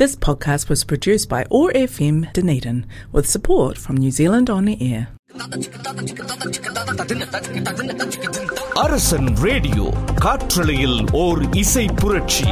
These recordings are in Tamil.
This podcast was produced by OAR FM Dunedin with support from New Zealand On Air. அரசன் ரேடியோ காற்றலையில் ஓர் இசை புரட்சி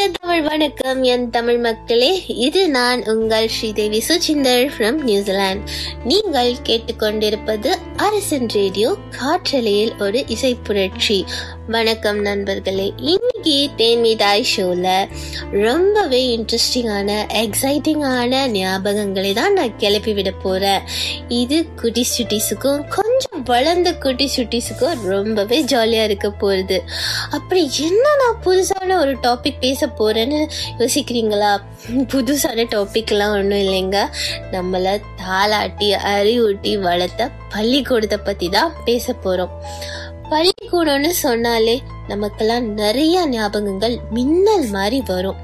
தமிழ் வணக்கம் என் தமிழ் மக்களே. இது நான் உங்கள் ஸ்ரீதேவி சுச்சிந்தர் ஃப்ரம் நியூசிலாந்து நீங்கள் கேட்டுக்கொண்டிருப்பது அரசன் ரேடியோ காற்றலையில் ஒரு இசை புரட்சி. வணக்கம் நண்பர்களே. இன்னைக்கு தேன்மிதாய் ஷோல ரொம்பவே இன்ட்ரெஸ்டிங்கான எக்ஸைட்டிங்கான ஞாபகங்களை தான் நான் கிளப்பி விட போறேன். இது குட்டி சுட்டிஸுக்கும் கொஞ்சம் வளர்ந்த குட்டி சுட்டிஸுக்கும் ரொம்பவே ஜாலியாக இருக்க போகிறது அப்படி என்ன நான் புதுசான ஒரு டாபிக் பேச போகிறேன்னு யோசிக்கிறீங்களா? புதுசான டாபிக்லாம் ஒன்றும் இல்லைங்க. நம்மளை தாளாட்டி அறிவூட்டி வளர்த்த பள்ளிக்கூடத்தை பற்றி தான் பேச போகிறோம் பள்ளிக்கூடம்னு சொன்னாலே நமக்கெல்லாம் நிறைய ஞாபகங்கள் மின்னல் மாதிரி வரும்.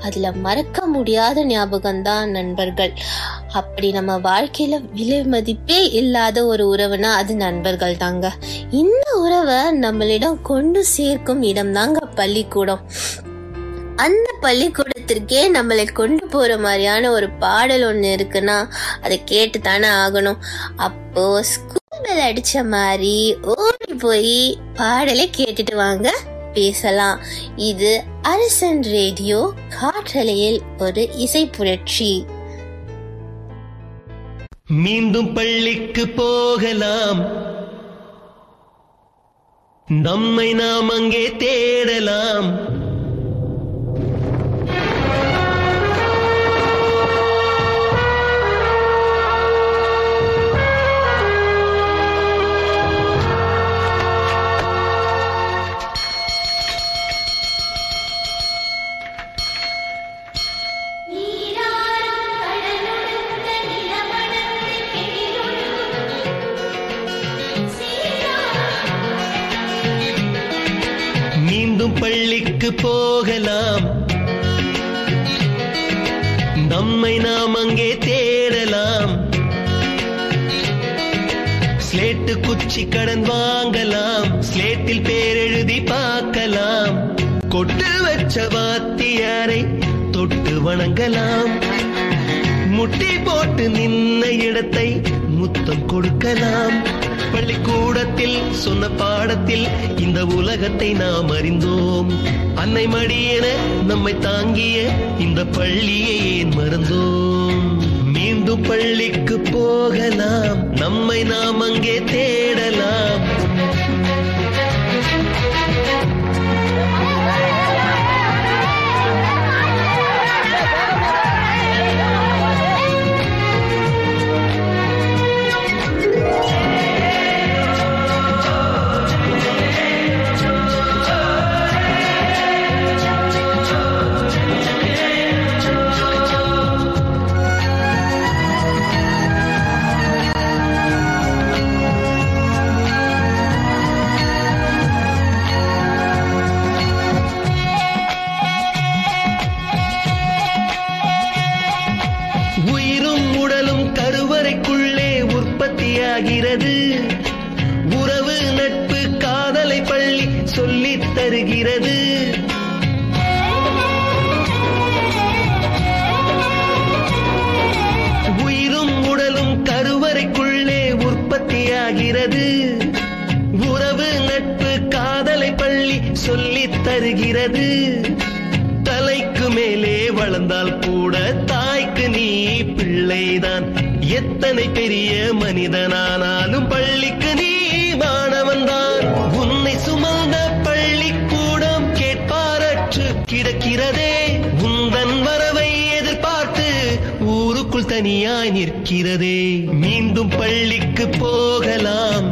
அதுல மறக்க முடியாத ஞாபகம் தான் நண்பர்கள். அப்படி நம்ம வாழ்க்கையில விலை மதிப்பே இல்லாத ஒரு உறவுனா அது நண்பர்கள் தாங்க இந்த உறவை நம்மளிடம் கொண்டு சேர்க்கும் இடம் தாங்க பள்ளிக்கூடம். அந்த உலகத்திற்கே நம்மளை கொண்டு போற மாதிரியான ஒரு பாடல் ஒண்ணு இருக்குன்னா அதை கேட்டு தானே ஆகணும். அப்போ ஸ்கூல் பெல் அடிச்ச மாதிரி ஓடி போய் பாடலை கேட்டுட்டு வாங்க பேசலாம். இது அரசன் ரேடியோ காற்றலையில் ஒரு இசை புரட்சி. மீண்டும் பள்ளிக்கு போகலாம். நம்மை நாம் அங்கே தேடலாம். எத்தனை பெரிய மனிதனானாலும் பள்ளிக்கு நீ மாணவன்தான் உன்னை சுமந்த பள்ளிக்கூடம் கேட்பாரற்று கிடக்கிறதே. உந்தன் வரவை எதிர்பார்த்து ஊருக்குள் தனியாய் நிற்கிறதே. மீண்டும் பள்ளிக்கு போகலாம்.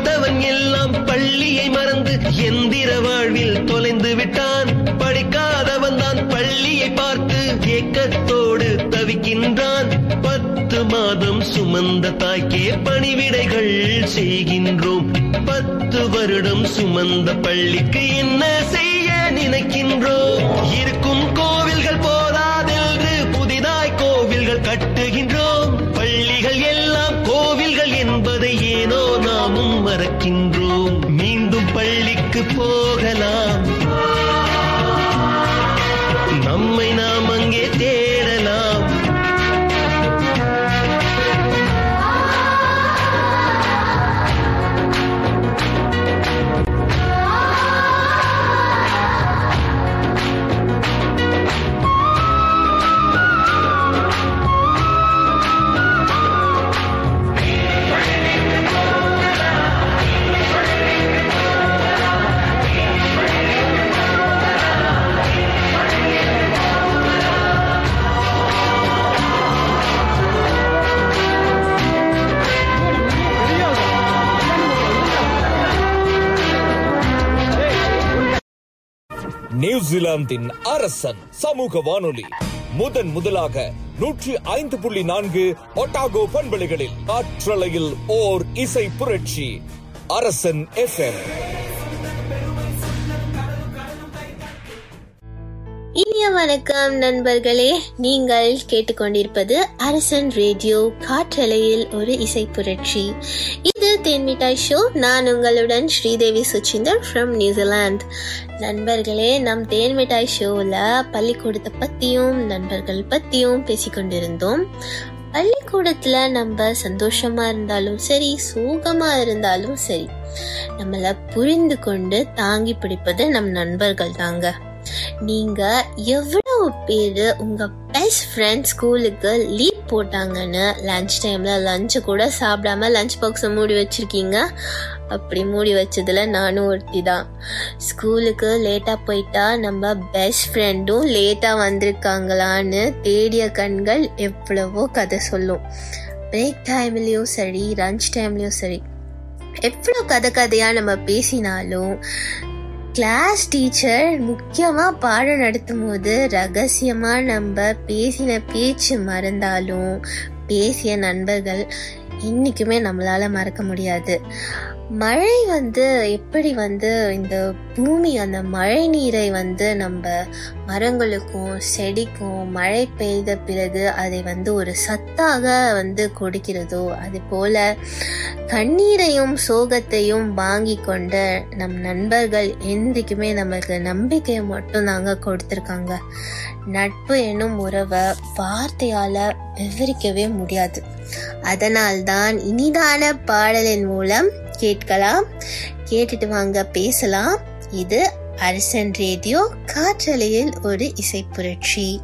படித்தவன் எல்லாம் பள்ளியை மறந்து எந்திர வாழ்வில் தொலைந்து விட்டான். படிக்காதவன் தான் பள்ளியை பார்த்து ஏக்கத்தோடு தவிக்கின்றான். பத்து மாதம் சுமந்த தாய்க்கே பணிவிடைகள் செய்கின்றோம். பத்து வருடம் சுமந்த பள்ளிக்கு என்ன செய்ய நினைக்கின்றோம்? இருக்கும் போகலாம் நியூசிலாந்தின் அரசன் சமூக வானொலி. முதன் முதலாக நூற்றி ஐந்து புள்ளி நான்கு ஒட்டாகோ பண்பலைகளில் காற்றலையில் ஓர் இசை புரட்சி. அரசன் எஃப்எம் இனிய வணக்கம் நண்பர்களே. நீங்கள் கேட்டுக்கொண்டிருப்பது அரசன் ரேடியோ காற்றலையில் ஒரு இசை புரட்சி. இது தேன்மிட்டாய் ஷோ. நான் உங்களுடன் ஸ்ரீதேவி சுச்சிந்தர் ஃப்ரம் நியூசிலாந்து நண்பர்களே நம் தேன்மிட்டாய் ஷோவில் பள்ளிக்கூடத்தை பற்றியும் நண்பர்கள் பற்றியும் பேசிக்கொண்டிருந்தோம். பள்ளிக்கூடத்துல நம்ம சந்தோஷமா இருந்தாலும் சரி சோகமா இருந்தாலும் சரி நம்மளை புரிந்து கொண்டு தாங்கி பிடிப்பது நம் நண்பர்கள் தாங்க நீங்க எவ்வளவு பேர் உங்க பெஸ்ட் ஃப்ரெண்ட் ஸ்கூலுக்கு லீவ் போட்டாங்கன்னு லஞ்ச் டைம்ல லஞ்ச் கூட சாப்பிடாம லஞ்ச் பாக்ஸை மூடி வச்சிருக்கீங்க? அப்படி மூடி வச்சதுல நானும் ஒருத்தி தான். ஸ்கூலுக்கு லேட்டா போயிட்டா நம்ம பெஸ்ட் ஃப்ரெண்டும் லேட்டா வந்திருக்காங்களான்னு தேடிய கண்கள் எவ்வளவோ கதை சொல்லும். பிரேக் டைம்லயும் சரி லஞ்ச் டைம்லயும் சரி. எவ்வளோ கதை கதையாக நம்ம பேசினாலும் கிளாஸ் டீச்சர் முக்கியமா பாடம் நடத்தும் போது ரகசியமா நம்ம பேசின பேச்சு மறந்தாலும் பேசிய நண்பர்கள் இன்னைக்குமே நம்மளால மறக்க முடியாது. மழை வந்து எப்படி வந்து இந்த பூமி அந்த மழை நீரை வந்து நம்ம மரங்களுக்கும் செடிக்கும் மழை பெய்த பிறகு அதை வந்து ஒரு சத்தாக வந்து கொடுக்கிறதோ அது போல கண்ணீரையும் சோகத்தையும் வாங்கி கொண்ட நம் நண்பர்கள் என்றைக்குமே நம்மளுக்கு நம்பிக்கையை மட்டும் தாங்க கொடுத்துருக்காங்க. நட்பு என்னும் உறவை வார்த்தையால விவரிக்கவே முடியாது. அதனால்தான் இனிதான பாடலின் மூலம் கேட்கலாம். கேட்டுட்டு வாங்க பேசலாம். இது அரசன் ரேடியோ காற்றலையில் ஒரு இசை புரட்சி.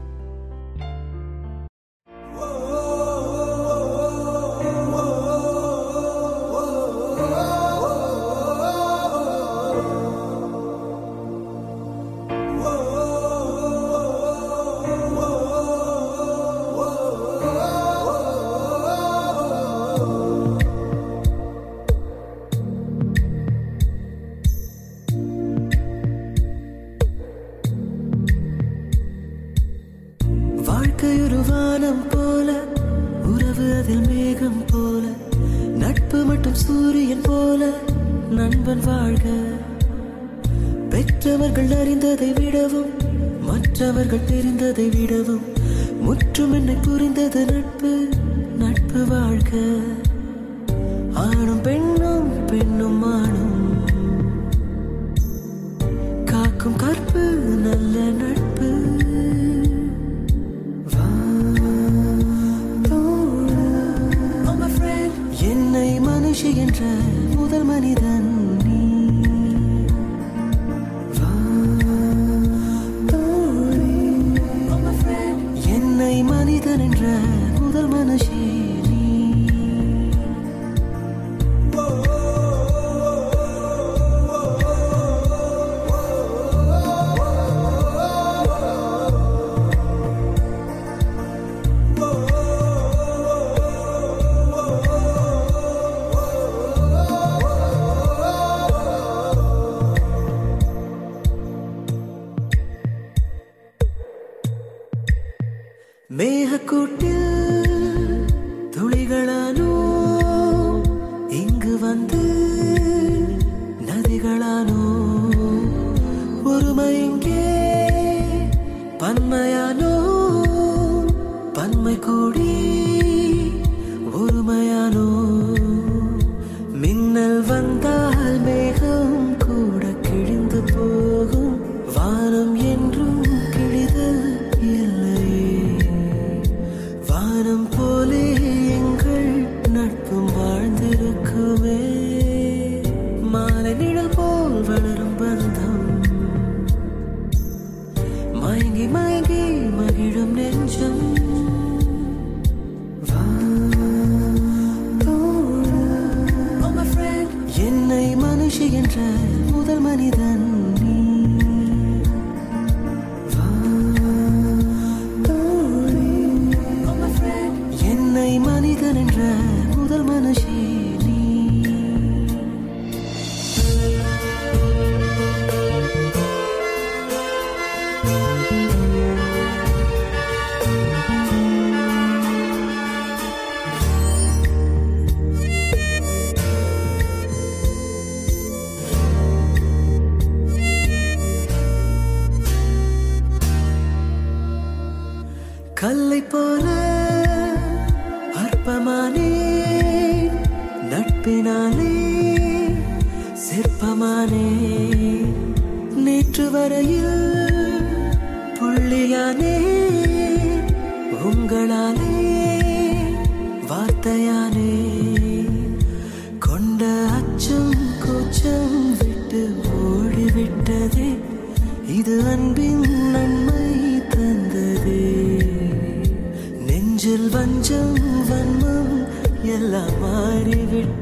한번 더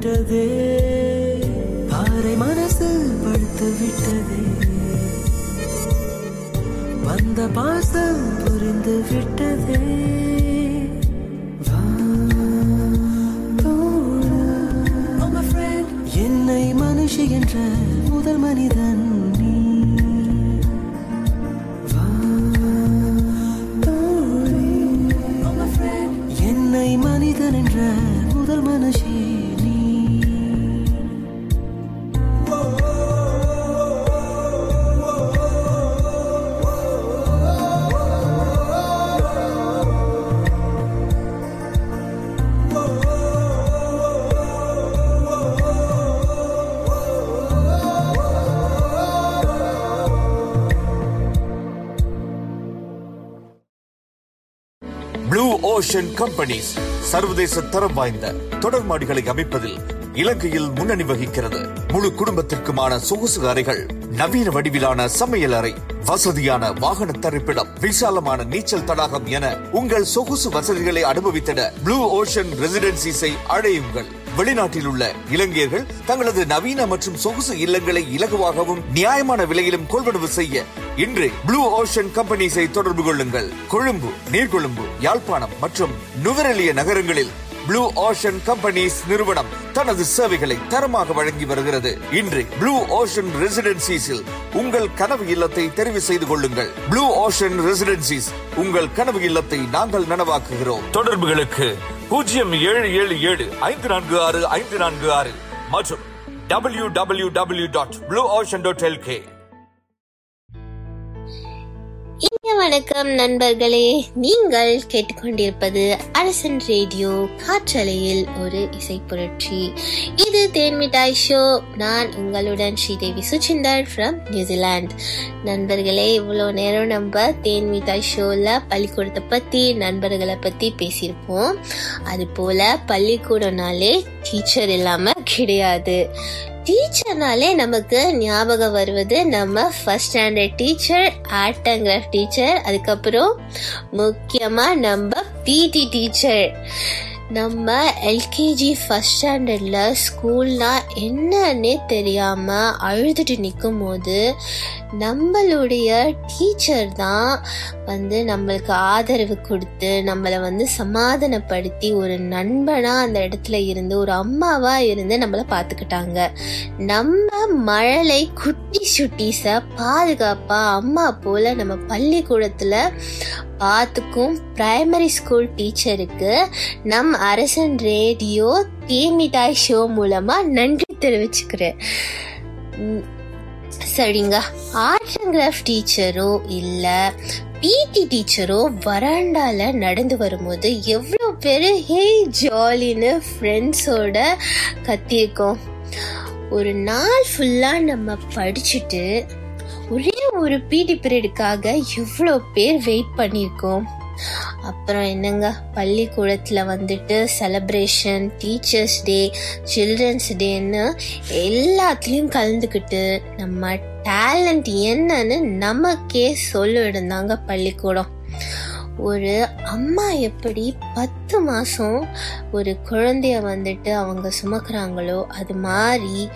மாறிவிட்டதே பாறை மனசு படுத்து விட்டதே வந்த பாசம் புரிந்து விட்டதே என்னை மனுஷி என்ற முதல் மனிதன். கன்ஸ்ட்ரக்ஷன் கம்பெனிஸ் சர்வதேச தரம் வாய்ந்த தொடர் மாடிகளை அமைப்பதில் இலங்கையில் முன்னணி வகிக்கிறது. முழு குடும்பத்திற்குமான சொகுசு அறைகள் நவீன வடிவிலான சமையல் அறை வசதியான வாகன தரிப்பிடம் விசாலமான நீச்சல் தடாகம் என உங்கள் சொகுசு வசதிகளை அனுபவித்திட ப்ளூ ஓஷன் ரெசிடென்சிஸை அழையுங்கள். வெளிநாட்டில் உள்ள இலங்கையர்கள் தங்களது நவீன மற்றும் சொகுசு இல்லங்களை இலகுவாகவும் நியாயமான விலையிலும் கொள்வனவு செய்ய இன்று ப்ளூ ஓஷன் கம்பெனிஸை தொடர்பு கொள்ளுங்கள். கொழும்பு நீர்கொழும்பு யாழ்ப்பாணம் மற்றும் நுவரெலிய நகரங்களில் ப்ளூ ஓஷன் கம்பெனிஸ் நிறுவனம் தனது சேவைகளை தரமாக வழங்கி வருகிறது. இன்று ப்ளூ ஓஷன் ரெசிடென்சிஸில் உங்கள் கனவு இல்லத்தை தெரிவு செய்து கொள்ளுங்கள். ப்ளூ ஓஷன் ரெசிடென்சிஸ் உங்கள் கனவு இல்லத்தை நாங்கள் நனவாக்குகிறோம். தொடர்புகளுக்கு பூஜ்ஜியம் ஏழு ஏழு ஏழு ஐந்து நான்கு ஆறு ஐந்து நான்கு ஆறு மற்றும் W W W dot blue ocean dot LK வணக்கம் நண்பர்களே. நீங்கள் கேட்டுக்கொண்டிருப்பது அரசன் ரேடியோ காற்றலையில் ஒரு இசை புரட்சி. இது தேன்மிட்டாய் ஷோ. நான் உங்களுடன் ஸ்ரீதேவி சுச்சிந்தர் ஃப்ரம் நியூசிலாந்து நண்பர்களே இவ்வளோ நேரம் நம்ம தேன் மிட்டாய் ஷோவில் பள்ளிக்கூடத்தை பற்றி நண்பர்களை பற்றி பேசியிருப்போம். அது போல் பள்ளிக்கூடம்னாலே டீச்சர் இல்லாமல் கிடையாது. டீச்சர்னாலே நமக்கு ஞாபகம் வருவது நம்ம first standard teacher art and craft teacher அதுக்கப்புறம் முக்கியமாக நம்ம பிடி டீச்சர் நம்ம எல்கேஜி ஃபஸ்ட் ஸ்டாண்டர்டில் ஸ்கூல்னால் என்னன்னே தெரியாமல் அழுதுட்டு நிற்கும் போது நம்மளுடைய டீச்சர் தான் வந்து நம்மளுக்கு ஆதரவு கொடுத்து நம்மளை வந்து சமாதானப்படுத்தி ஒரு நண்பனாக அந்த இடத்துல இருந்து ஒரு அம்மாவாக இருந்து நம்மளை பார்த்துக்கிட்டாங்க. நம்ம மழலை குட்டி சுட்டிஸை பாதுகாப்பாக அம்மா போல் நம்ம பள்ளிக்கூடத்தில் பார்த்துக்கும் பிரைமரி ஸ்கூல் டீச்சருக்கு நம் அரசன் ரேடியோ தேமிட்டாய் ஷோ மூலமாக நன்றி தெரிவிச்சுக்கிறேன். சரிங்க. ஆர்ட் அண்ட் கிராஃப்ட் டீச்சரோ இல்ல பிடி டீச்சரோ வராண்டால நடந்து வரும்போது எவ்வளோ பேர் ஹே ஜாலின்னு ஃப்ரெண்ட்ஸோட கத்தியிருக்கோம். ஒரு நாள் ஃபுல்லாக நம்ம படிச்சுட்டு ஒரே ஒரு பிடி பீரியடுக்காக எவ்வளோ பேர் வெயிட் பண்ணியிருக்கோம். அப்புறம் என்னங்க பள்ளிக்கூடத்தில் வந்துட்டு செலப்ரேஷன் டீச்சர்ஸ் டே சில்ட்ரன்ஸ் டேன்னு எல்லாத்துலேயும் கலந்துக்கிட்டு நம்ம டேலண்ட் என்னன்னு நமக்கே சொல்லிடுந்தாங்க பள்ளிக்கூடம். ஒரு அம்மா எப்படி பத்து மாதம் ஒரு குழந்தைய வந்துட்டு அவங்க சுமக்கிறாங்களோ அது மாதிரி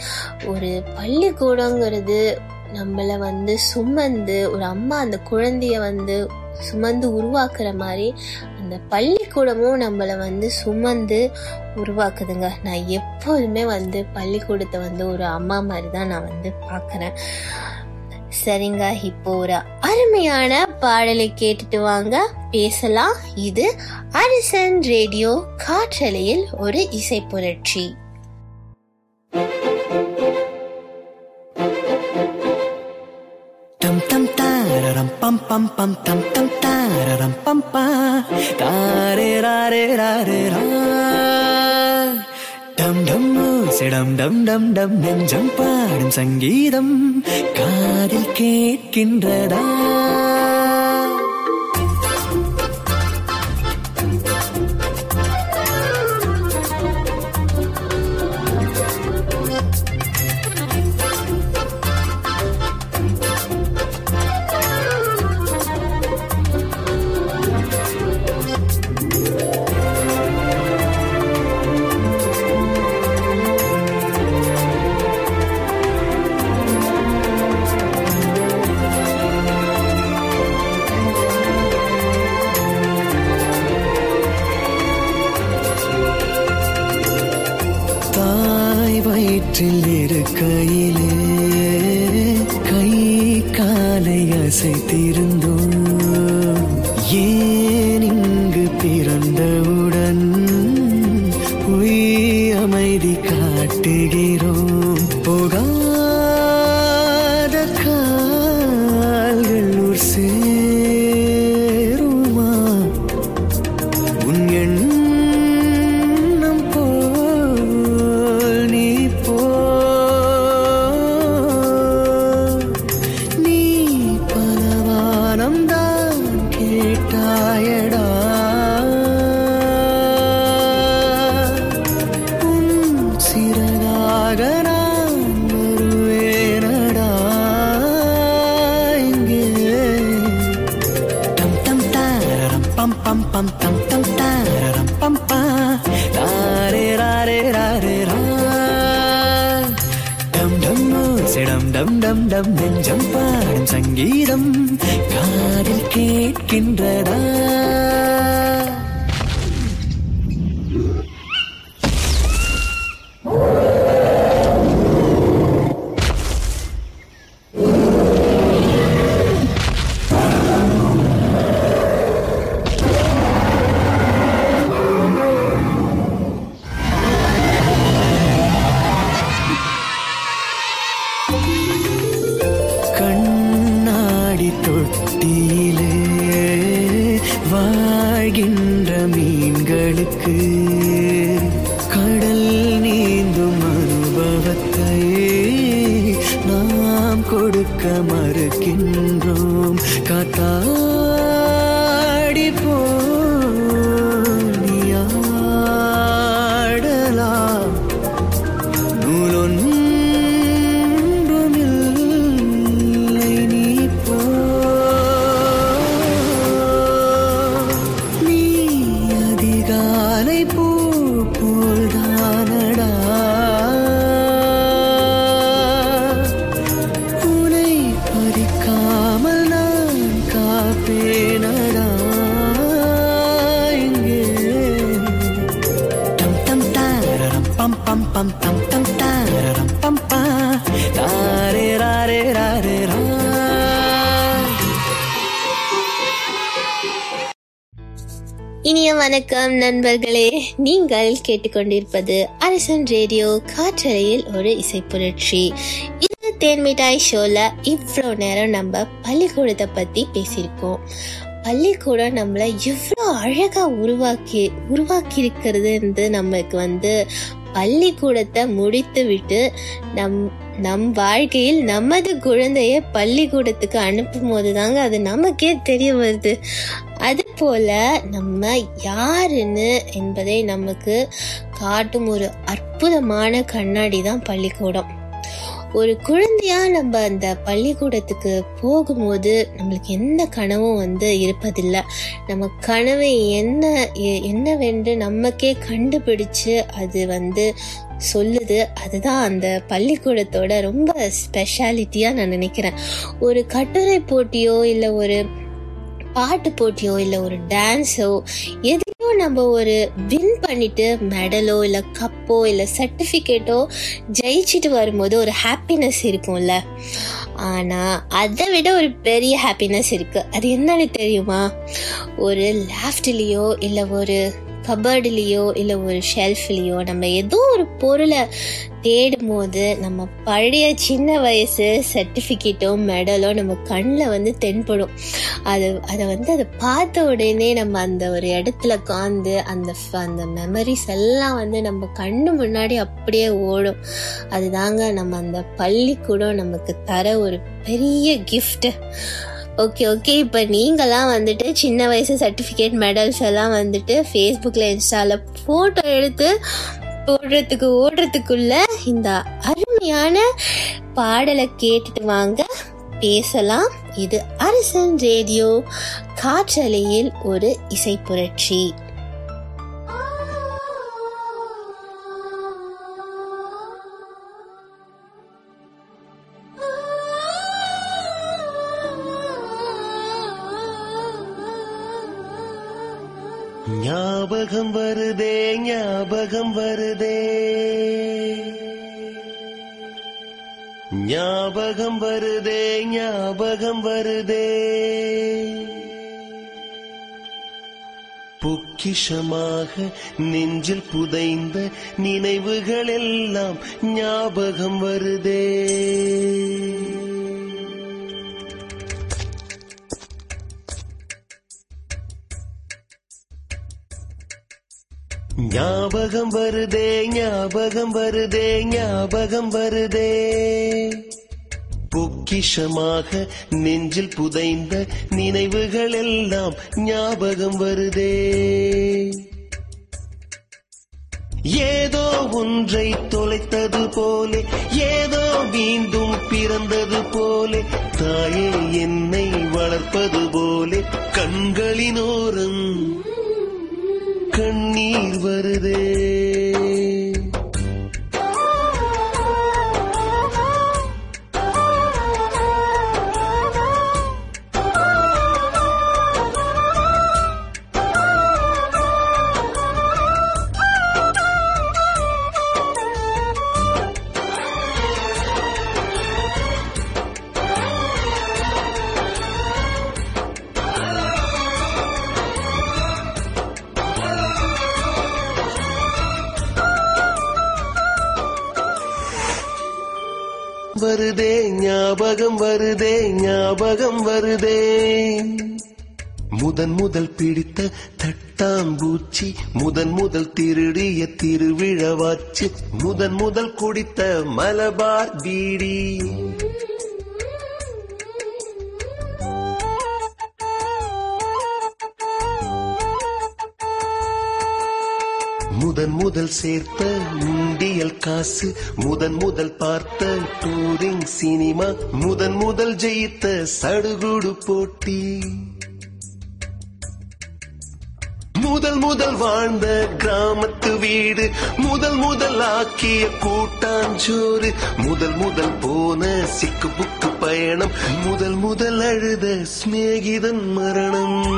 ஒரு பள்ளிக்கூடங்கிறது நம்மளை வந்து சுமந்து ஒரு அம்மா அந்த குழந்தைய வந்து சுமந்து உருவாக்குற மாதிரி அந்த பள்ளிக்கூடமும் நம்மளை வந்து சுமந்து உருவாக்குதுங்க. நான் எப்போதுமே வந்து பள்ளிக்கூடத்தை வந்து ஒரு அம்மா மாதிரி தான் நான் வந்து பார்க்குறேன் சரிங்க இப்போ ஒரு அருமையான பாடலை கேட்டுட்டு வாங்க. பேசலாம். இது அரசன் ரேடியோ காற்றலையில் ஒரு இசை புரட்சி Tam tam tararam pam pam pam tam tam tararam pam pa tare ra re ra டம் டம் சிடம் டம் டம் டம் நெஞ்சம் பாடும் சங்கீதம் காதில் கேட்கின்றதா மீன்களுக்கு கடல் நீந்தும் அனுபவத்தை நாம் கொடுக்க மறுக்கின்றோம். காத்தாடி வணக்கம் நண்பர்களே. நீங்கள் கேட்டுக்கொண்டிருப்பது அரசன் ரேடியோ காற்றலையில் ஒரு இசை புரட்சி. இது தேன்மிட்டாய் ஷோல இவ்வளோ நேரம் நம்ம பள்ளிக்கூடத்தை பத்தி பேசியிருக்கோம். பள்ளிக்கூடம் நம்மளை எவ்வளோ அழகா உருவாக்கி உருவாக்கி இருக்கிறதுன்றது நமக்கு வந்து பள்ளிக்கூடத்தை முடித்து விட்டு நம் நம் வாழ்க்கையில் நமது குழந்தைய பள்ளிக்கூடத்துக்கு அனுப்பும் போது தாங்க அது நமக்கே தெரிய வருது. அது போல நம்ம யாருன்னு என்பதை நமக்கு காட்டும் ஒரு அற்புதமான கண்ணாடி தான் பள்ளிக்கூடம். ஒரு குழந்தையா நம்ம அந்த பள்ளிக்கூடத்துக்கு போகும்போது நம்மளுக்கு எந்த கனவும் வந்து இருப்பதில்லை. நம்ம கனவை என்ன என்னவென்று நமக்கே கண்டுபிடிச்சு அது வந்து சொல்லுது. அதுதான் அந்த பள்ளிக்கூடத்தோட ரொம்ப ஸ்பெஷாலிட்டியா நான் நினைக்கிறேன். ஒரு கட்டுரை போட்டியோ இல்லை ஒரு பாட்டு போட்டியோ இல்லை ஒரு டான்ஸோ எதையோ நம்ம ஒரு வின் பண்ணிட்டு மெடலோ இல்லை கப்போ இல்லை சர்டிஃபிகேட்டோ ஜெயிச்சுட்டு வரும்போது ஒரு ஹாப்பினஸ் இருக்கும்ல. ஆனால் அதை விட ஒரு பெரிய ஹாப்பினஸ் இருக்கு. அது என்னன்னு தெரியுமா? ஒரு லேஃப்ட்லேயோ இல்லை ஒரு கபர்டுலேயோ இல்லை ஒரு ஷெல்ஃப்லேயோ நம்ம ஏதோ ஒரு பொருளை தேடும் போது நம்ம பழைய சின்ன வயசு சர்டிஃபிகேட்டோ மெடலோ நம்ம கண்ணில் வந்து தென்படும். அது அதை வந்து அதை பார்த்த உடனே நம்ம அந்த ஒரு இடத்துல காந்து அந்த அந்த மெமரிஸ் எல்லாம் வந்து நம்ம கண்ணு முன்னாடி அப்படியே ஓடும். அதுதாங்க நம்ம அந்த பள்ளிக்கூடம் நமக்கு தர ஒரு பெரிய கிஃப்ட்டு ஓகே ஓகே இப்போ நீங்களாம் வந்துட்டு சின்ன வயசு சர்டிஃபிகேட் மெடல்ஸ் எல்லாம் வந்துட்டு ஃபேஸ்புக்கில் இன்ஸ்டாவில் ஃபோட்டோ எடுத்து போடுறதுக்கு ஓடுறதுக்குள்ள இந்த அருமையான பாடலை கேட்டுட்டு வாங்க. பேசலாம். இது அரசன் ரேடியோ காற்றலையில் ஒரு இசை புரட்சி ஞாபகம் வருதே ஞாபகம் வருதே. ஞாபகம் வருதே ஞாபகம் வருதே. பொக்கிஷமாக நெஞ்சில் புதைந்த நினைவுகள் எல்லாம் ஞாபகம் வருதே. ஞாபகம் வருதே ஞாபகம் வருதே ஞாபகம் வருதே. பொக்கிஷமாக நெஞ்சில் புதைந்த நினைவுகள் எல்லாம் ஞாபகம் வருதே. ஏதோ ஒன்றை தொலைத்தது போலே ஏதோ மீண்டும் பிறந்தது போலே தாயே என்னை வளர்ப்பது போலே கண்களினோரம் கண்ணீர் வருதே. ஞாபகம் வருதே ஞாபகம் வருதே. முதன் முதல் பிடித்த தட்டாம்பூச்சி முதன் முதல் திருடிய திருவிழவாச்சு முதன் முதல் குடித்த மலபார் பீடி. முதன் முதல் சேர்த்த உண்டியல் காசு முதன் முதல் பார்த்த டூரிங் சினிமா முதன் முதல் ஜெயித்த சடுகுடு போட்டி. முதல் முதல் வாழ்ந்த கிராமத்து வீடு முதல் முதல் ஆக்கிய கூட்டாஞ்சோறு முதல் முதல் போன சிக்கு புக்கு பயணம் முதல் முதல் அழுத சிநேகிதன் மரணம்.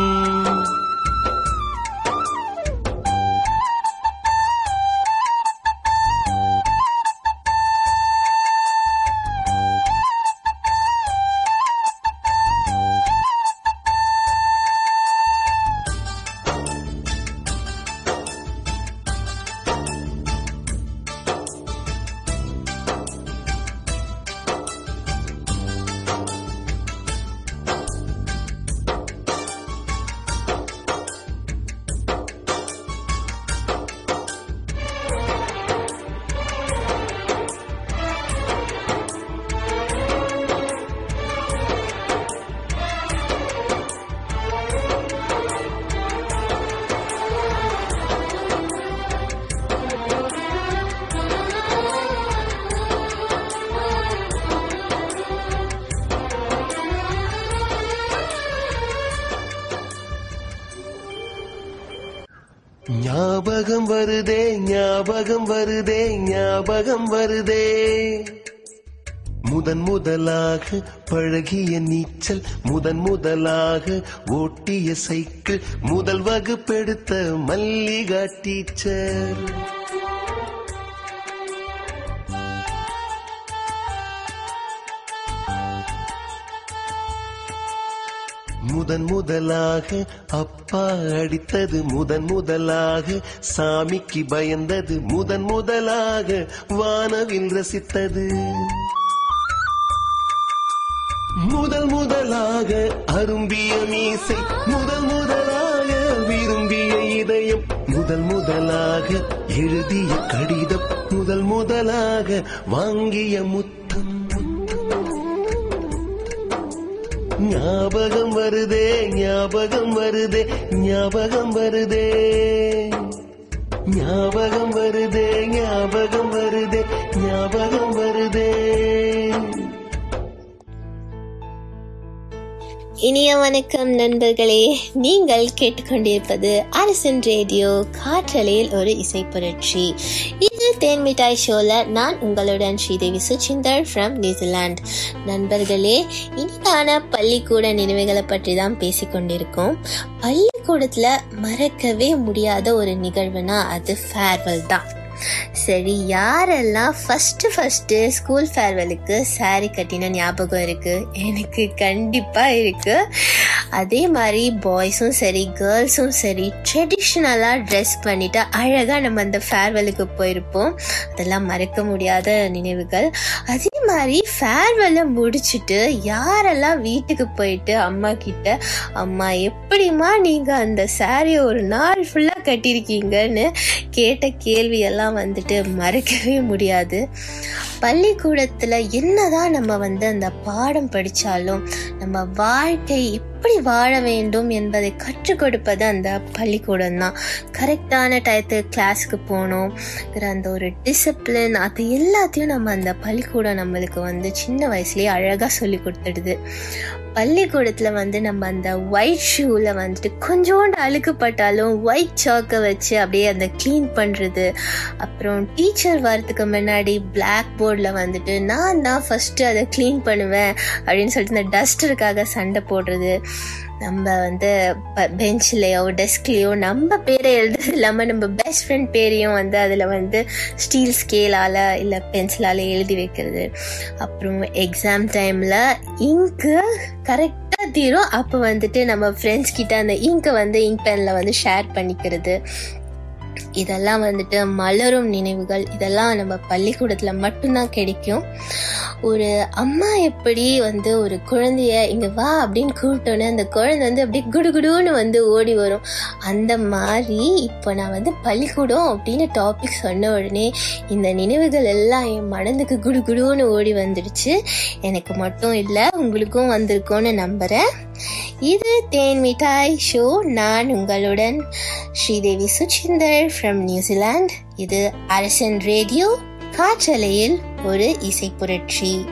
முதலாக பழகிய நீச்சல் முதன் முதலாக ஓட்டிய சைக்கிள் முதல் வகுப்பெடுத்த மல்லிகா டீச்சர். முதன் முதலாக அப்பா அடித்தது முதன் முதலாக சாமிக்கு பயந்தது முதன் முதலாக வானவில் ரசித்தது. முதல் முதலாக அரும்பிய மீசை முதல் முதலாக விரும்பிய இதயம் முதல் முதலாக எழுதிய கடிதம் முதல் முதலாக வாங்கிய முத்தம். ஞாபகம் வருதே ஞாபகம் வருதே ஞாபகம் வருதே. ஞாபகம் வருதே ஞாபகம் வருதே ஞாபகம் வருதே. இனிய வணக்கம் நண்பர்களே. நீங்கள் கேட்டுக்கொண்டிருப்பது அரசன் ரேடியோ காற்றலையில் ஒரு இசை புரட்சி. இது தேன் மிட்டாய் ஷோல நான் உங்களுடன் ஸ்ரீதேவி சுச்சிந்தர் ஃப்ரம் நியூசிலாந்து நண்பர்களே இனிதான பள்ளிக்கூட நினைவுகளை பற்றி தான் பேசிக்கொண்டிருக்கோம் பள்ளிக்கூடத்துல மறக்கவே முடியாத ஒரு நிகழ்வுனா அது ஃபேர்வெல் தான். சரி யாரெல்லாம் ஃபஸ்ட்டு ஃபஸ்ட்டு ஸ்கூல் ஃபேர்வெலுக்கு சாரி கட்டின ஞாபகம் இருக்குது எனக்கு கண்டிப்பாக இருக்குது அதே மாதிரி பாய்ஸும் சரி கேர்ள்ஸும் சரி ட்ரெடிஷ்னலாக ட்ரெஸ் பண்ணிட்டு அழகாக நம்ம அந்த ஃபேர்வெலுக்கு போயிருப்போம். அதெல்லாம் மறக்க முடியாத நினைவுகள். அதே மாதிரி ஃபேர்வெல்லை முடிச்சுட்டு யாரெல்லாம் வீட்டுக்கு போயிட்டு அம்மா கிட்ட அம்மா எப்படிம்மா நீங்கள் அந்த சாரியை ஒரு நாள் ஃபுல்லாக கட்டியிருக்கீங்கன்னு கேட்ட கேள்வியெல்லாம் வந்துட்டு மறக்கவே முடியாது. பள்ளிக்கூடத்தில் என்னதான் நம்ம வந்து அந்த பாடம் படித்தாலும் நம்ம வாழ்க்கை எப்படி வாழ வேண்டும் என்பதை கற்றுக் கொடுப்பது அந்த பள்ளிக்கூடம் தான் கரெக்டான டயத்துக்கு கிளாஸ்க்கு போகணும் அந்த ஒரு டிசிப்ளின் அது எல்லாத்தையும் நம்ம அந்த பள்ளிக்கூடம் நம்மளுக்கு வந்து சின்ன வயசுலேயே அழகாக சொல்லி கொடுத்துடுது. பள்ளிக்கூடத்தில் வந்து நம்ம அந்த ஒயிட் ஷூவில் வந்துட்டு கொஞ்சோண்டு அழுக்குப்பட்டாலும் ஒயிட் சாக்கை வச்சு அப்படியே அந்த க்ளீன் பண்ணுறது அப்புறம் டீச்சர் வரதுக்கு முன்னாடி பிளாக் போர்டில் வந்துட்டு நான் தான் ஃபஸ்ட்டு அதை க்ளீன் பண்ணுவேன் அப்படின்னு சொல்லிட்டு இந்த டஸ்டருக்காக சண்டை போடுறது. நம்ம வந்து பெஞ்ச்லேயோ டெஸ்க்லேயோ நம்ம பேரை எழுதுறது இல்லாமல் நம்ம பெஸ்ட் ஃப்ரெண்ட் பேரையும் வந்து அதில் வந்து ஸ்டீல் ஸ்கேலால் இல்லை பென்சிலால் எழுதி வைக்கிறது. அப்புறம் எக்ஸாம் டைமில் இங்கு கரெக்டாக தீரும். அப்போ வந்துட்டு நம்ம ஃப்ரெண்ட்ஸ் கிட்ட அந்த இங்கை வந்து இங்க் பெனில் வந்து ஷேர் பண்ணிக்கிறது. இதெல்லாம் வந்துட்டு மலரும் நினைவுகள் இதெல்லாம் நம்ம பள்ளிக்கூடத்தில் மட்டும்தான் கிடைக்கும். ஒரு அம்மா எப்படி வந்து ஒரு குழந்தைய இங்க வா அப்படின்னு கூப்பிட்டோன்னே அந்த குழந்தை வந்து அப்படியே குடுகுடுன்னு வந்து ஓடி வரும். அந்த மாதிரி இப்போ நான் வந்து பள்ளிக்கூடம் அப்படின்னு டாபிக் சொன்ன உடனே இந்த நினைவுகள் எல்லாம் என் மனதுக்கு குடுகுடுன்னு ஓடி வந்துடுச்சு. எனக்கு மட்டும் இல்லை உங்களுக்கும் வந்திருக்கோன்னு நம்புறேன். இது தேன் மிட்டாய் ஷோ. நான் உங்களுடன் ஸ்ரீதேவி சுச்சிந்தர் ஃப்ரம் நியூசிலாந்து இது அரசன் ரேடியோ காற்றலையில் ஒரு இசை புரட்சி.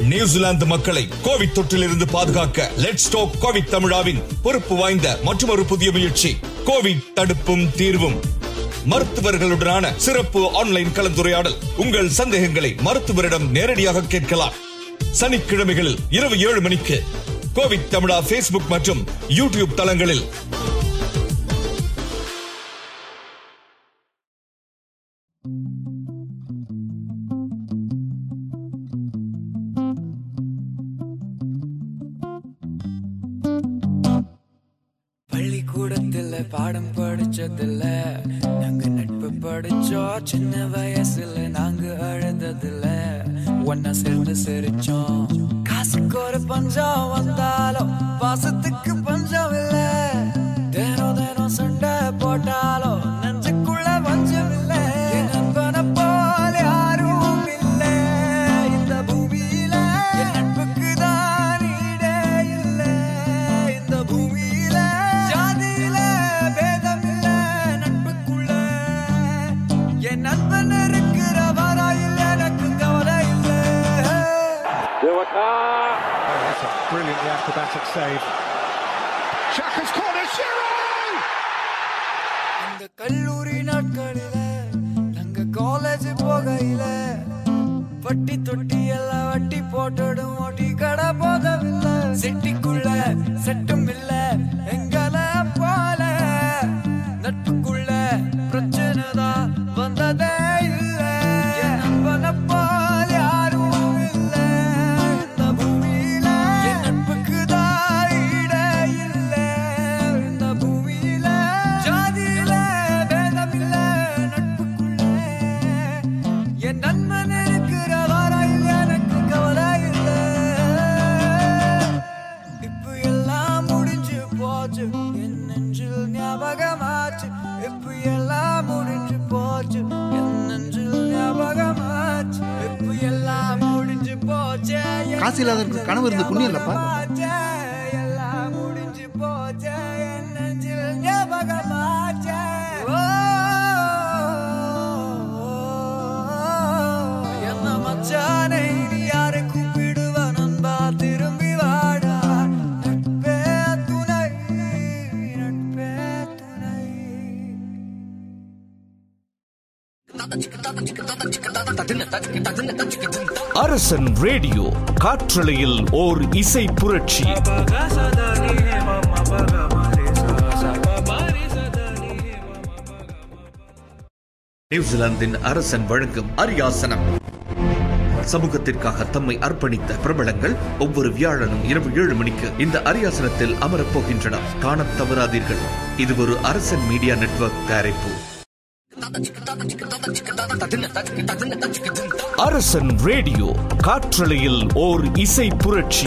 நியூசிலாந்து மக்களை கோவிட் தொற்றிலிருந்து பாதுகாக்க லெட் ஸ்டாப் கோவிட் தமிழாவின் பொறுப்பு வாய்ந்த மற்றொரு புதிய முயற்சி கோவிட் தடுப்பும் தீர்வும். மருத்துவர்களுடனான சிறப்பு ஆன்லைன் கலந்துரையாடல். உங்கள் சந்தேகங்களை மருத்துவரிடம் நேரடியாக கேட்கலாம். சனிக்கிழமைகளில் இரவு ஏழு மணிக்கு கோவிட் தமிழா பேஸ்புக் மற்றும் யூடியூப் தளங்களில். பாடம் படிச்சதில்ல ஒரு துணை நட்பே துணை. அரசன் ரேடியோ காற்றலையில் ஓர் இசை புரட்சி. நியூசிலாந்தின் அரசன் வழங்கும் அரியாசனம். சமூகத்திற்காக தம்மை அர்ப்பணித்த பிரபலங்கள் ஒவ்வொரு வியாழனும் இரவு ஏழு மணிக்கு இந்த அரியாசனத்தில் அமரப் காண காணத் தவறாதீர்கள். இது ஒரு அரசன் மீடியா நெட்வொர்க் தயாரிப்பு. அரசன் ரேடியோ காற்றலையில் ஓர் இசை புரட்சி.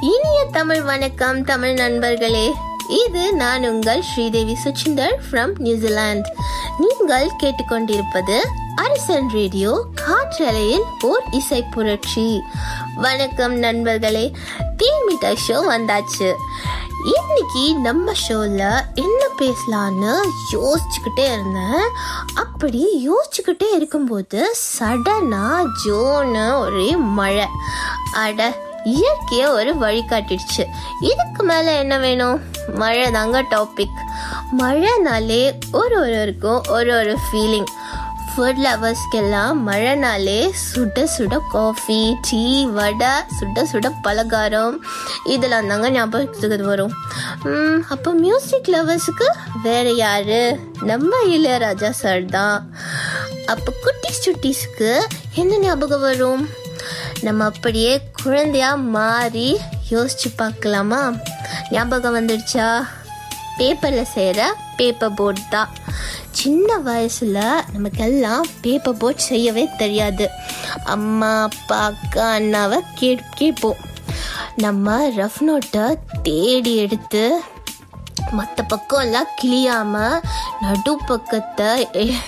இனிய தமிழ் வணக்கம் தமிழ் நண்பர்களே. இது நான் உங்கள் ஸ்ரீதேவி சுச்சிந்தர் ஃப்ரம் நியூசிலாந்து நீங்கள் கேட்டுக்கொண்டிருப்பது அரசன் ரேடியோ காற்றலையில் ஓர் இசை புரட்சி. வணக்கம் நண்பர்களே. தீமிட்டா ஷோ வந்தாச்சு. இன்னைக்கு நம்ம ஷோவில் என்ன பேசலான்னு யோசிச்சுக்கிட்டே இருந்தேன். அப்படி யோசிச்சுக்கிட்டே இருக்கும்போது சடனாக ஜோன்னு ஒரே மழை. அட இயற்கையை ஒரு வழிகாட்டிடுச்சு இதுக்கு மேலே என்ன வேணும்? மழை தாங்க டாபிக் மழைனாலே ஒரு ஒருவருக்கும் ஒரு ஒரு ஃபீலிங் ஃபுட் லவர்ஸ்க்கெல்லாம் மழைனாலே சுட சுட காஃபி டீ வடை சுட சுட பலகாரம் இதெல்லாம் தாங்க ஞாபகத்துக்கு வரும் அப்போ மியூசிக் லவர்ஸுக்கு வேறு யார் நம்ம இளையராஜா சார் தான் அப்போ குட்டிஸ் சுட்டிஸ்க்கு என்ன ஞாபகம் வரும் நம்ம அப்படியே குழந்தையா மாறி யோசிச்சு பார்க்கலாமா ஞாபகம் வந்துடுச்சா பேப்பரில் செய்கிற பேப்பர் போர்ட் தான் சின்ன வயசில் நமக்கெல்லாம் பேப்பர் போர்ட் செய்யவே தெரியாது. அம்மா அப்பா அக்கா அண்ணாவை கே கேட்போம். நம்ம ரஃப் நோட்டை தேடி எடுத்து மற்ற பக்கம் எல்லாம் நடு பக்கத்தை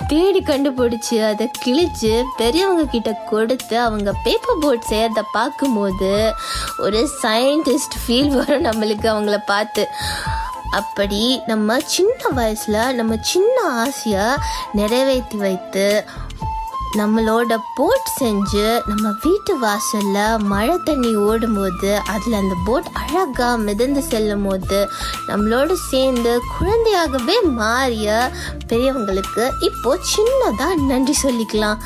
தேடி கண்டுபிடிச்சி அதை கிழிச்சு பெரியவங்க கிட்ட கொடுத்து அவங்க பேப்பர் போர்ட் செய்யறத பார்க்கும்போது ஒரு சயின்டிஸ்ட் ஃபீல் வரும் நம்மளுக்கு அவங்கள பார்த்து. அப்படி நம்ம சின்ன வயசில் நம்ம சின்ன ஆசையை நிறைவேற்றி வைத்து நம்மளோட போட் செஞ்சு நம்ம வீட்டு வாசலில் மழை தண்ணி ஓடும்போது அதில் அந்த போட் அழகாக மிதந்து செல்லும் போது நம்மளோட சேர்ந்து குழந்தையாகவே மாறிய பெரியவங்களுக்கு இப்போ சின்னதாக நன்றி சொல்லிக்கலாம்.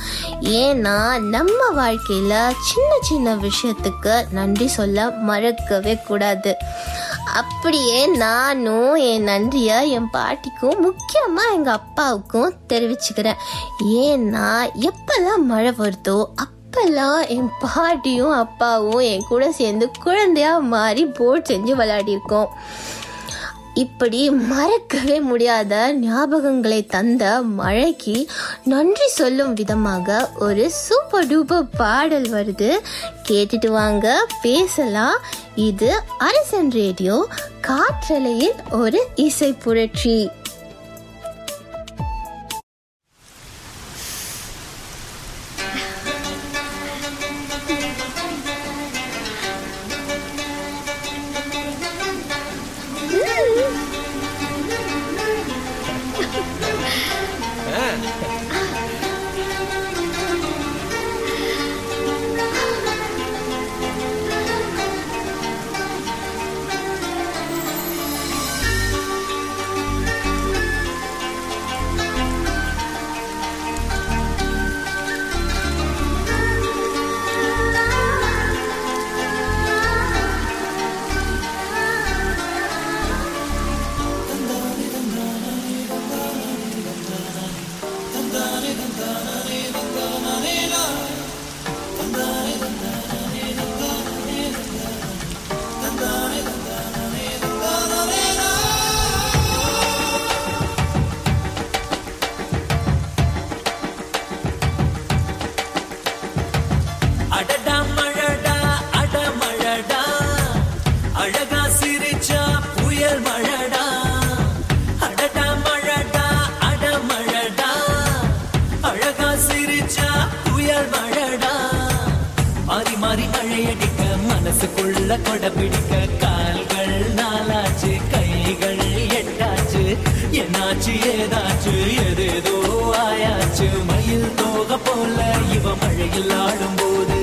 ஏன்னா நம்ம வாழ்க்கையில் சின்ன சின்ன விஷயத்துக்கு நன்றி சொல்ல மறக்கவே கூடாது. அப்படியே நானும் என் நன்றியை என் பாட்டிக்கும் முக்கியமாக எங்கள் அப்பாவுக்கும் தெரிவிச்சுக்கிறேன். ஏன்னா எப்பெல்லாம் மழை வருதோ அப்பெல்லாம் என் பாட்டியும் அப்பாவும் என் கூட சேர்ந்து குழந்தையா மாறி போட் செஞ்சு விளையாடியிருக்கோம். இப்படி மறக்கவே முடியாத ஞாபகங்களை தந்த மழைக்கு நன்றி சொல்லும் விதமாக ஒரு சூப்பர் டூப்பர் பாடல் வருது. கேட்டுட்டு வாங்க பேசலாம். இது அரசன் ரேடியோ காற்றலையின் ஒரு இசை புரட்சி. மனசுக்குள்ள கொடை பிடிக்க கால்கள் நாளாச்சு கைகள் எட்டாச்சு. என்னாச்சு ஏதாச்சு எதேதோ ஆயாச்சு. மயில் தோக போல இவ மழையில் ஆடும் போது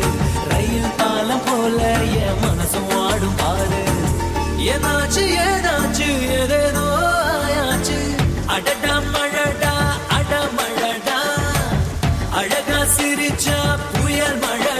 ரயில் பாலம் போல என் மனசும் ஆடும் பாரு என்னாச்சு ஏதாச்சு எதேதோ ஆயாச்சு. அடடா மழடா அட மழடா அழகா சிரிச்சா புயல் மழை.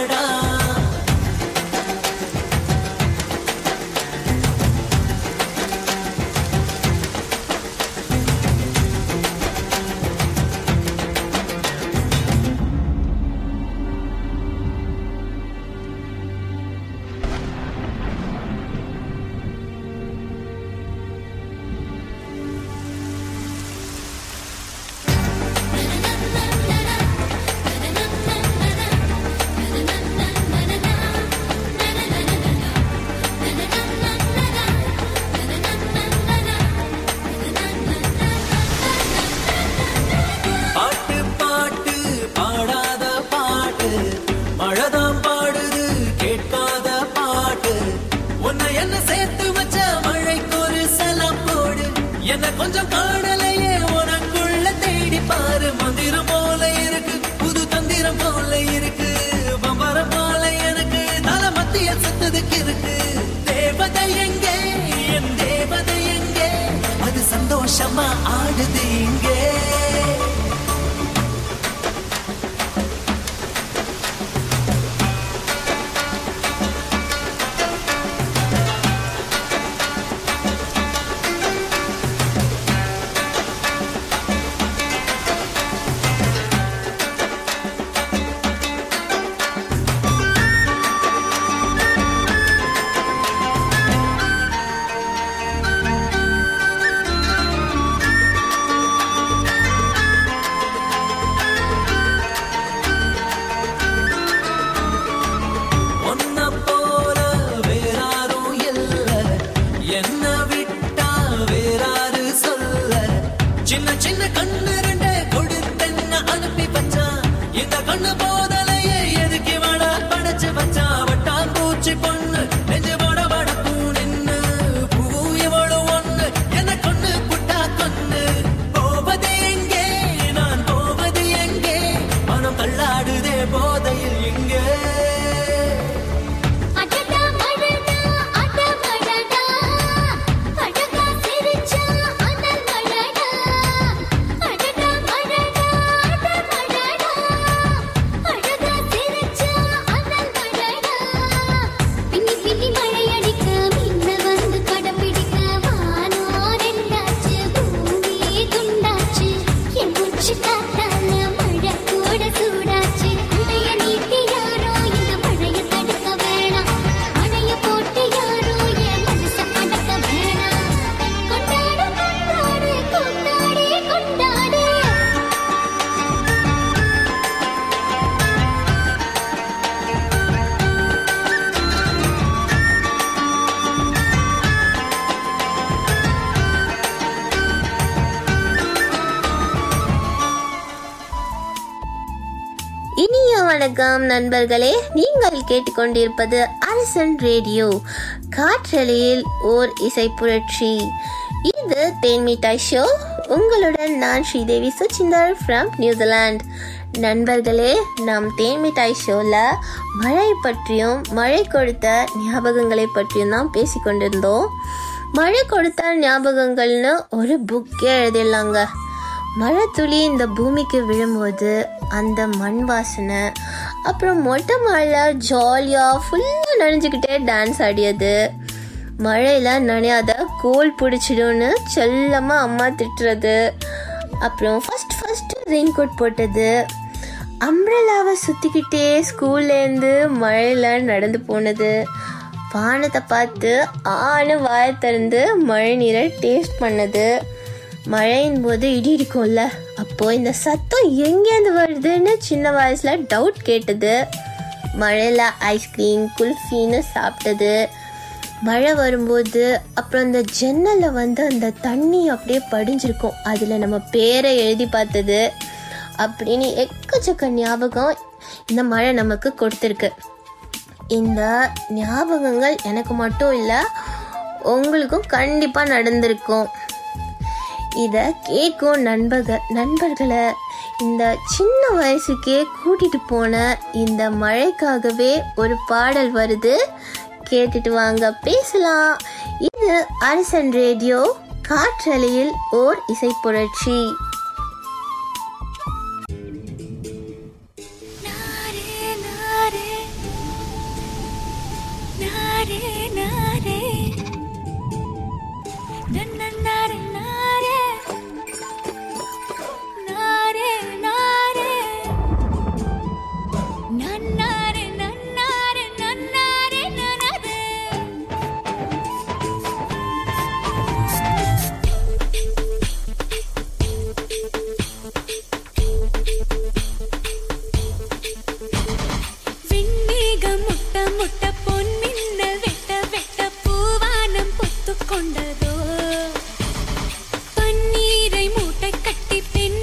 சந்தோஷமா ஆடுதே. நண்பர்களே நீங்கள் கேட்டுக்கொண்டிருப்பது அரசன் ரேடியோ காற்றலையில் ஓர் இசை புரட்சி. இது தேன்மிட்டாய் ஷோ. உங்களுடன் நான் ஸ்ரீதேவி சுச்சிந்தர் ஃப்ரம் நியூசிலாந்து நண்பர்களே நாம் தேன்மிட்டாய் ஷோவில் மழை பற்றியும் மழை கொடுத்த ஞாபகங்களை பற்றியும் தான் பேசிக்கொண்டிருந்தோம். மழை கொடுத்த ஞாபகங்கள்னு ஒரு புக்கே எழுதிடலாங்க மழை துளி இந்த பூமிக்கு விழும்போது அந்த மண் வாசனை அப்புறம் மொட்டை மழை ஜாலியாக ஃபுல்லாக நனைஞ்சுக்கிட்டே டான்ஸ் ஆடியது. மழையில் நனையாத கோல் பிடிச்சிடும்னு செல்லமாக அம்மா திட்டுறது. அப்புறம் ஃபஸ்ட் ஃபஸ்ட்டு ரெயின் கோட் போட்டது அம்ரலாவை சுற்றிக்கிட்டே ஸ்கூல்லேருந்து மழையில் நடந்து போனது. வானத்தை பார்த்து ஆணு வாய திறந்து மழை நீரை டேஸ்ட் பண்ணது. மழையின் போது இடி இடிக்கும்ல அப்போ இந்த சத்தம் எங்கேருந்து வருதுன்னு சின்ன வயசுல டவுட் கேட்டது. மழையில் ஐஸ்கிரீம் குல்ஃபின்னு சாப்பிட்டது. மழை வரும்போது அப்புறம் அந்த ஜன்னலில் வந்து அந்த தண்ணி அப்படியே படிஞ்சிருக்கும். அதில் நம்ம பேரை எழுதி பார்த்தது. அப்படின்னு எக்கச்சக்க ஞாபகம் இந்த மழை நமக்கு கொடுத்துருக்கு. இந்த ஞாபகங்கள் எனக்கு மட்டும் இல்லை உங்களுக்கும் கண்டிப்பாக நடந்திருக்கும். இதை கேட்கும் நண்பர்கள் நண்பர்களை இந்த சின்ன வயசுக்கே கூட்டிட்டு போன இந்த மழைக்காகவே ஒரு பாடல் வருது. கேட்டுட்டு வாங்க பேசலாம். இது அரசன் ரேடியோ காற்றலையில் ஓர் இசை புரட்சி. கொண்டதோ? பன்னீரை மூட்டை கட்டி பெண்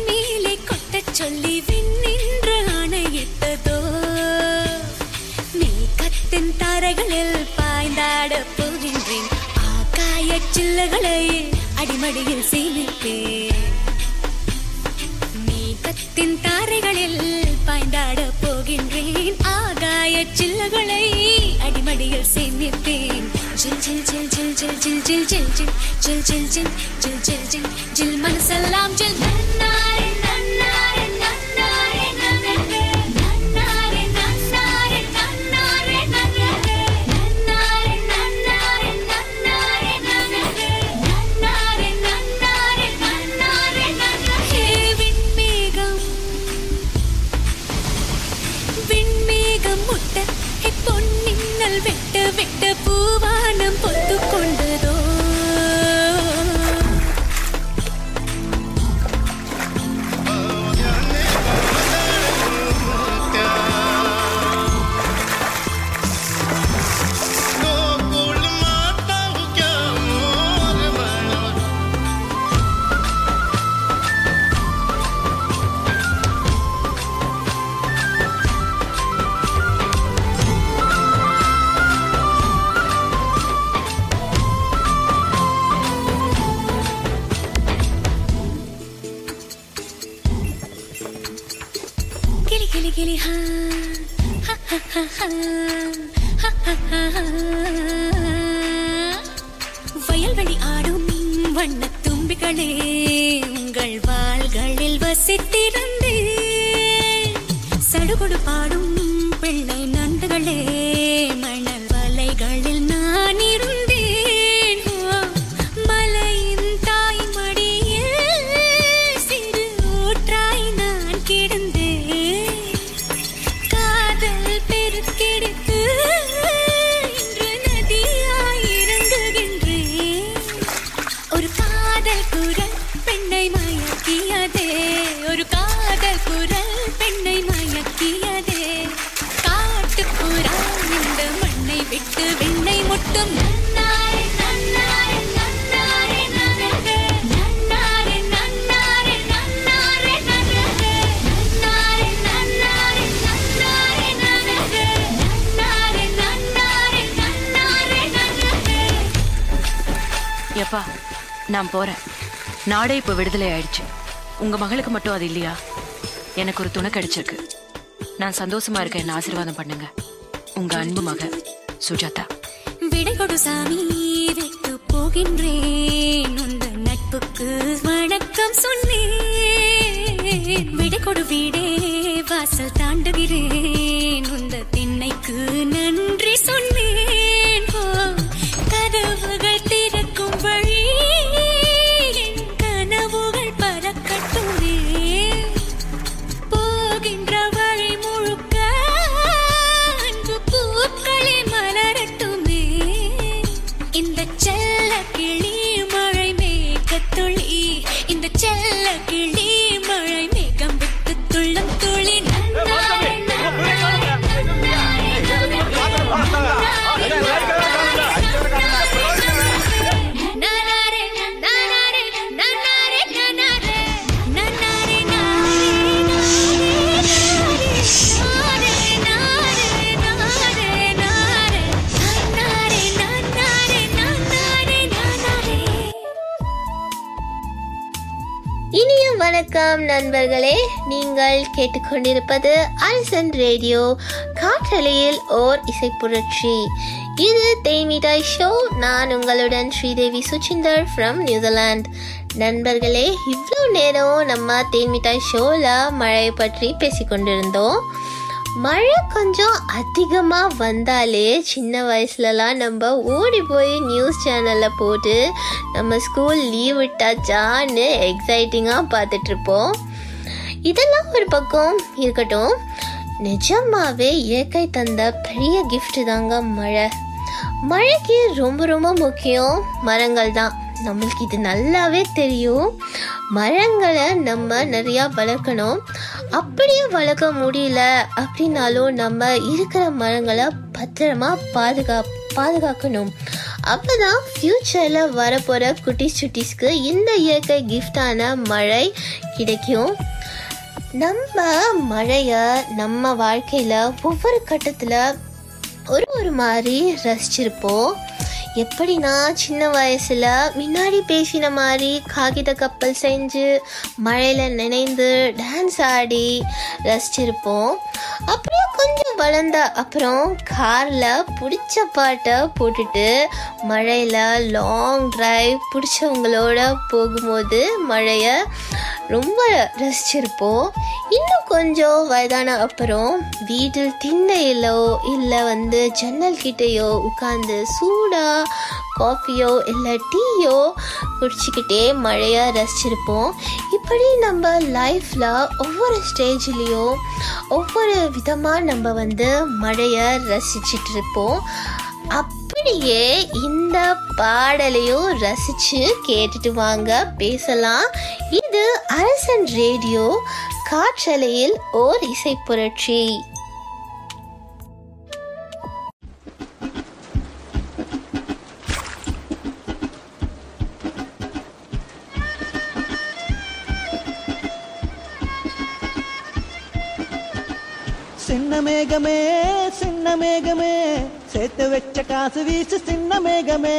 கொட்டச் சொல்லி விண்ணின்று ஆணையிட்டதோ? மேகத்தின் தாரைகளில் பாய்ந்தாட போகின்றேன். ஆகாய சில்லுகளை அடிமடியில் சேமிப்பேன். மேகத்தின் தாரைகளில் பாய்ந்தாட போகின்றேன். ஆகாய சில்லுகளை அடிமடியில் சேமிப்பேன். jil jil jil jil jil jil jil jil jil jil jil jil jil jil jil jil விட்டு நன்னாரே முட்டும் எப்பா நான் போறேன். நாடே இப்போ விடுதலை ஆயிடுச்சு. உங்க மகளுக்கு மட்டும் அது இல்லையா? எனக்கு ஒரு துணை கிடைச்சிருக்கு. நான் சந்தோஷமா இருக்க என்ன ஆசீர்வாதம் பண்ணுங்க. உங்க அன்பு மகள் சுஜாதா. விடை கொடு சாமி வைத்து போகின்றேன். உந்த நட்புக்கு வணக்கம் சொன்னேன். விடை கொடு வீடே வாசல் தாண்டுகிறேன். உந்த திண்ணைக்கு நன்றி நீங்கள் கேட்டுக்கொண்டிருப்பது அரசன் ரேடியோ காற்றலையில் ஓர் இசைப்புரட்சி. இது தேய்மிடாய் ஷோ. நான் உங்களுடன் ஸ்ரீதேவி சுச்சிந்தர் ஃப்ரம் நியூசிலாந்து நண்பர்களே இவ்வளோ நேரம் நம்ம தேன்மிட்டாய் ஷோவில் மழையை பற்றி பேசிக்கொண்டிருந்தோம். மழை கொஞ்சம் அதிகமாக வந்தாலே சின்ன வயசுலலாம் நம்ம ஓடி போய் நியூஸ் சேனலில் போட்டு நம்ம ஸ்கூல் லீவ் விட்டாச்சான்னு எக்ஸைட்டிங்காக பார்த்துட்ருப்போம் இதெல்லாம் ஒரு பக்கம் இருக்கட்டும். நிஜமாவே இயற்கை தந்த பெரிய கிஃப்ட் தாங்க மழை. மழைக்கு ரொம்ப ரொம்ப முக்கியம் மரங்கள் தான். நம்மளுக்கு இது நல்லாவே தெரியும். மரங்களை நம்ம நிறையா வளர்க்கணும். அப்படியே வளர்க்க முடியல அப்படின்னாலும் நம்ம இருக்கிற மரங்களை பத்திரமா பாதுகா பாதுகாக்கணும். அப்பதான் ஃப்யூச்சரில் வரப்போகிற குட்டி சுட்டிஸ்க்கு இந்த இயற்கை கிஃப்டான மழை கிடைக்கும். நம்ம மழையை நம்ம வாழ்க்கையில் ஒவ்வொரு கட்டத்தில் ஒரு ஒரு மாதிரி ரசிச்சிருப்போம். எப்படின்னா சின்ன வயசில் முன்னாடி பேசின மாதிரி காகித கப்பல் செஞ்சு மழையில் நினைந்து டான்ஸ் ஆடி ரசிச்சிருப்போம். அப்புறம் கொஞ்சம் வளர்ந்த அப்புறம் காரில் பிடிச்ச பாட்டை போட்டுட்டு மழையில் லாங் ட்ரைவ் பிடிச்சவங்களோட போகும்போது மழையை ரொம்ப ரசிச்சிருப்போம். இன்னும் கொஞ்சம் வயதான அப்புறம் வீட்டில் திண்ணையிலோ இல்லை வந்து ஜன்னல் கிட்டேயோ உட்காந்து சூடாக காஃபியோ இல்லை டீயோ குடிச்சிக்கிட்டே மழையை ரசிச்சிருப்போம். இப்படி நம்ம லைஃப்பில் ஒவ்வொரு ஸ்டேஜ்லேயும் ஒவ்வொரு விதமாக நம்ம வந்து மழையை ரசிச்சிட்டு இருப்போம் அப்படியே இந்த பாடலையும் ரசிச்சு கேட்டுட்டு வாங்க பேசலாம். இது அரசன் ரேடியோ காற்றலையில் ஓர் இசை புரட்சி. மேகமே சின்ன மேகமே சேர்த்து வச்ச காசு வீசு சின்ன மேகமே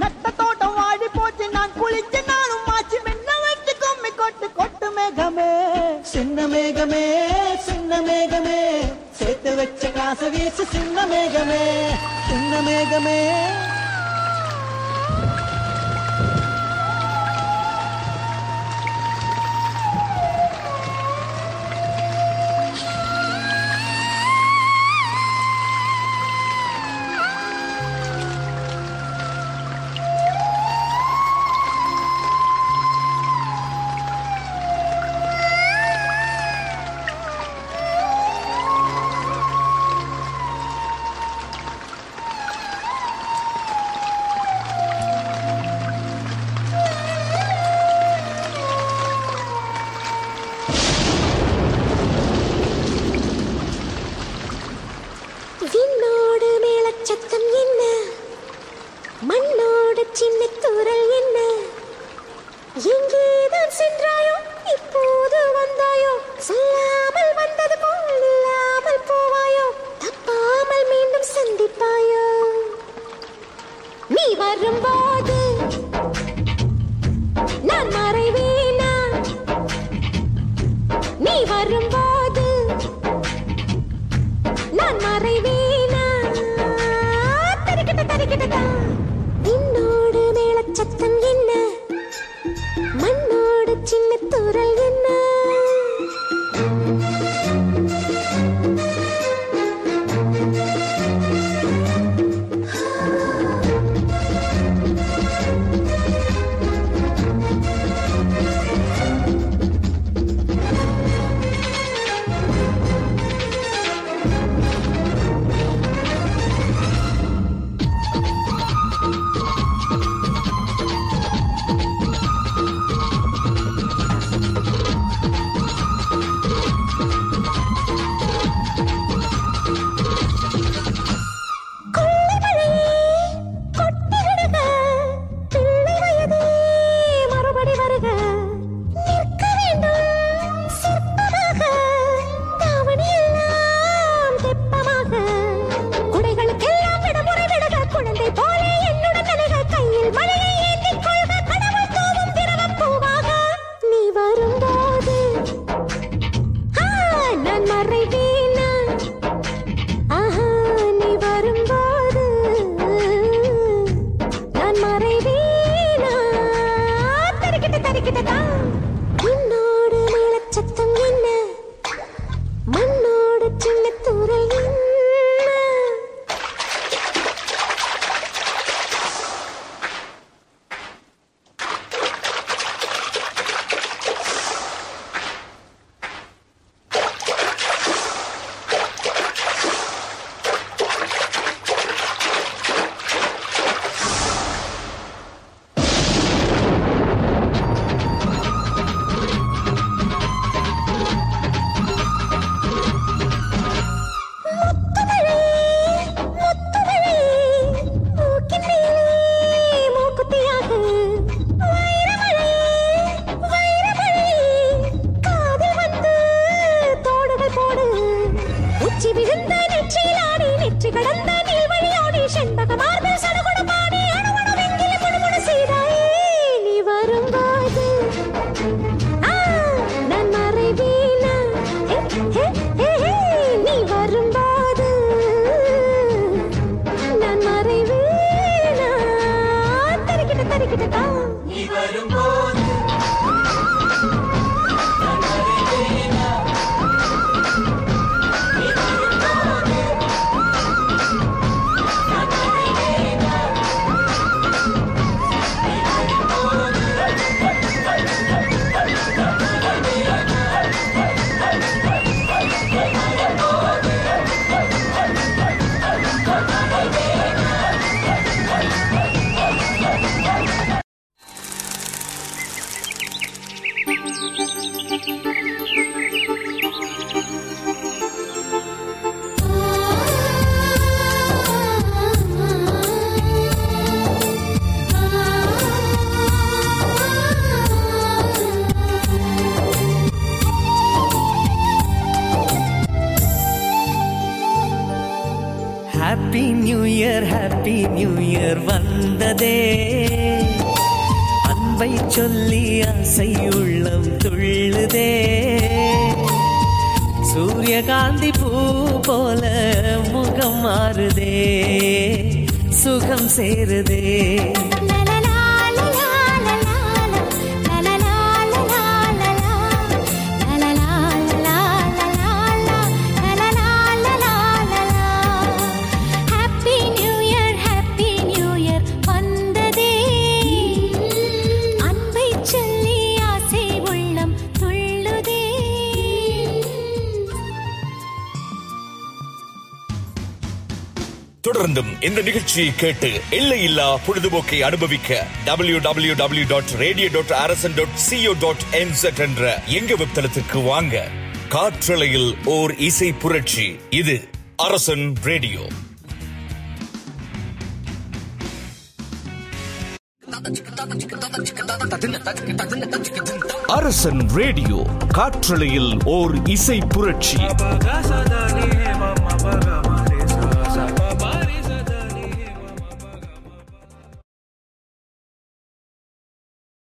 நட்ட தோட்டம் வாடி போச்சு நான் குளிச்சு நானும் மாச்சு மென்ன வச்சு கும்மி கொட்டு கொட்டு மேகமே சின்ன மேகமே சின்ன மேகமே சேர்த்து வச்ச காசு வீசு சின்ன மேகமே சின்ன மேகமே வந்ததே அன்பை சொல்லி ஆசை உள்ளம் துள்ளுதே. சூரியகாந்தி பூ போல முகம் மாறுதே. சுகம் சேருதே. இந்த நிகழ்ச்சியை கேட்டு எல்லையில்லா பொழுதுபோக்கை அனுபவிக்க W W W dot radio dot Arasan dot CO dot NZ என்ற எங்க வெப்தளத்துக்கு வாங்க. காற்றலையில் ஓர் இசை புரட்சி. இது அரசன் ரேடியோ. அரசன் ரேடியோ காற்றலையில் ஓர் இசை புரட்சி.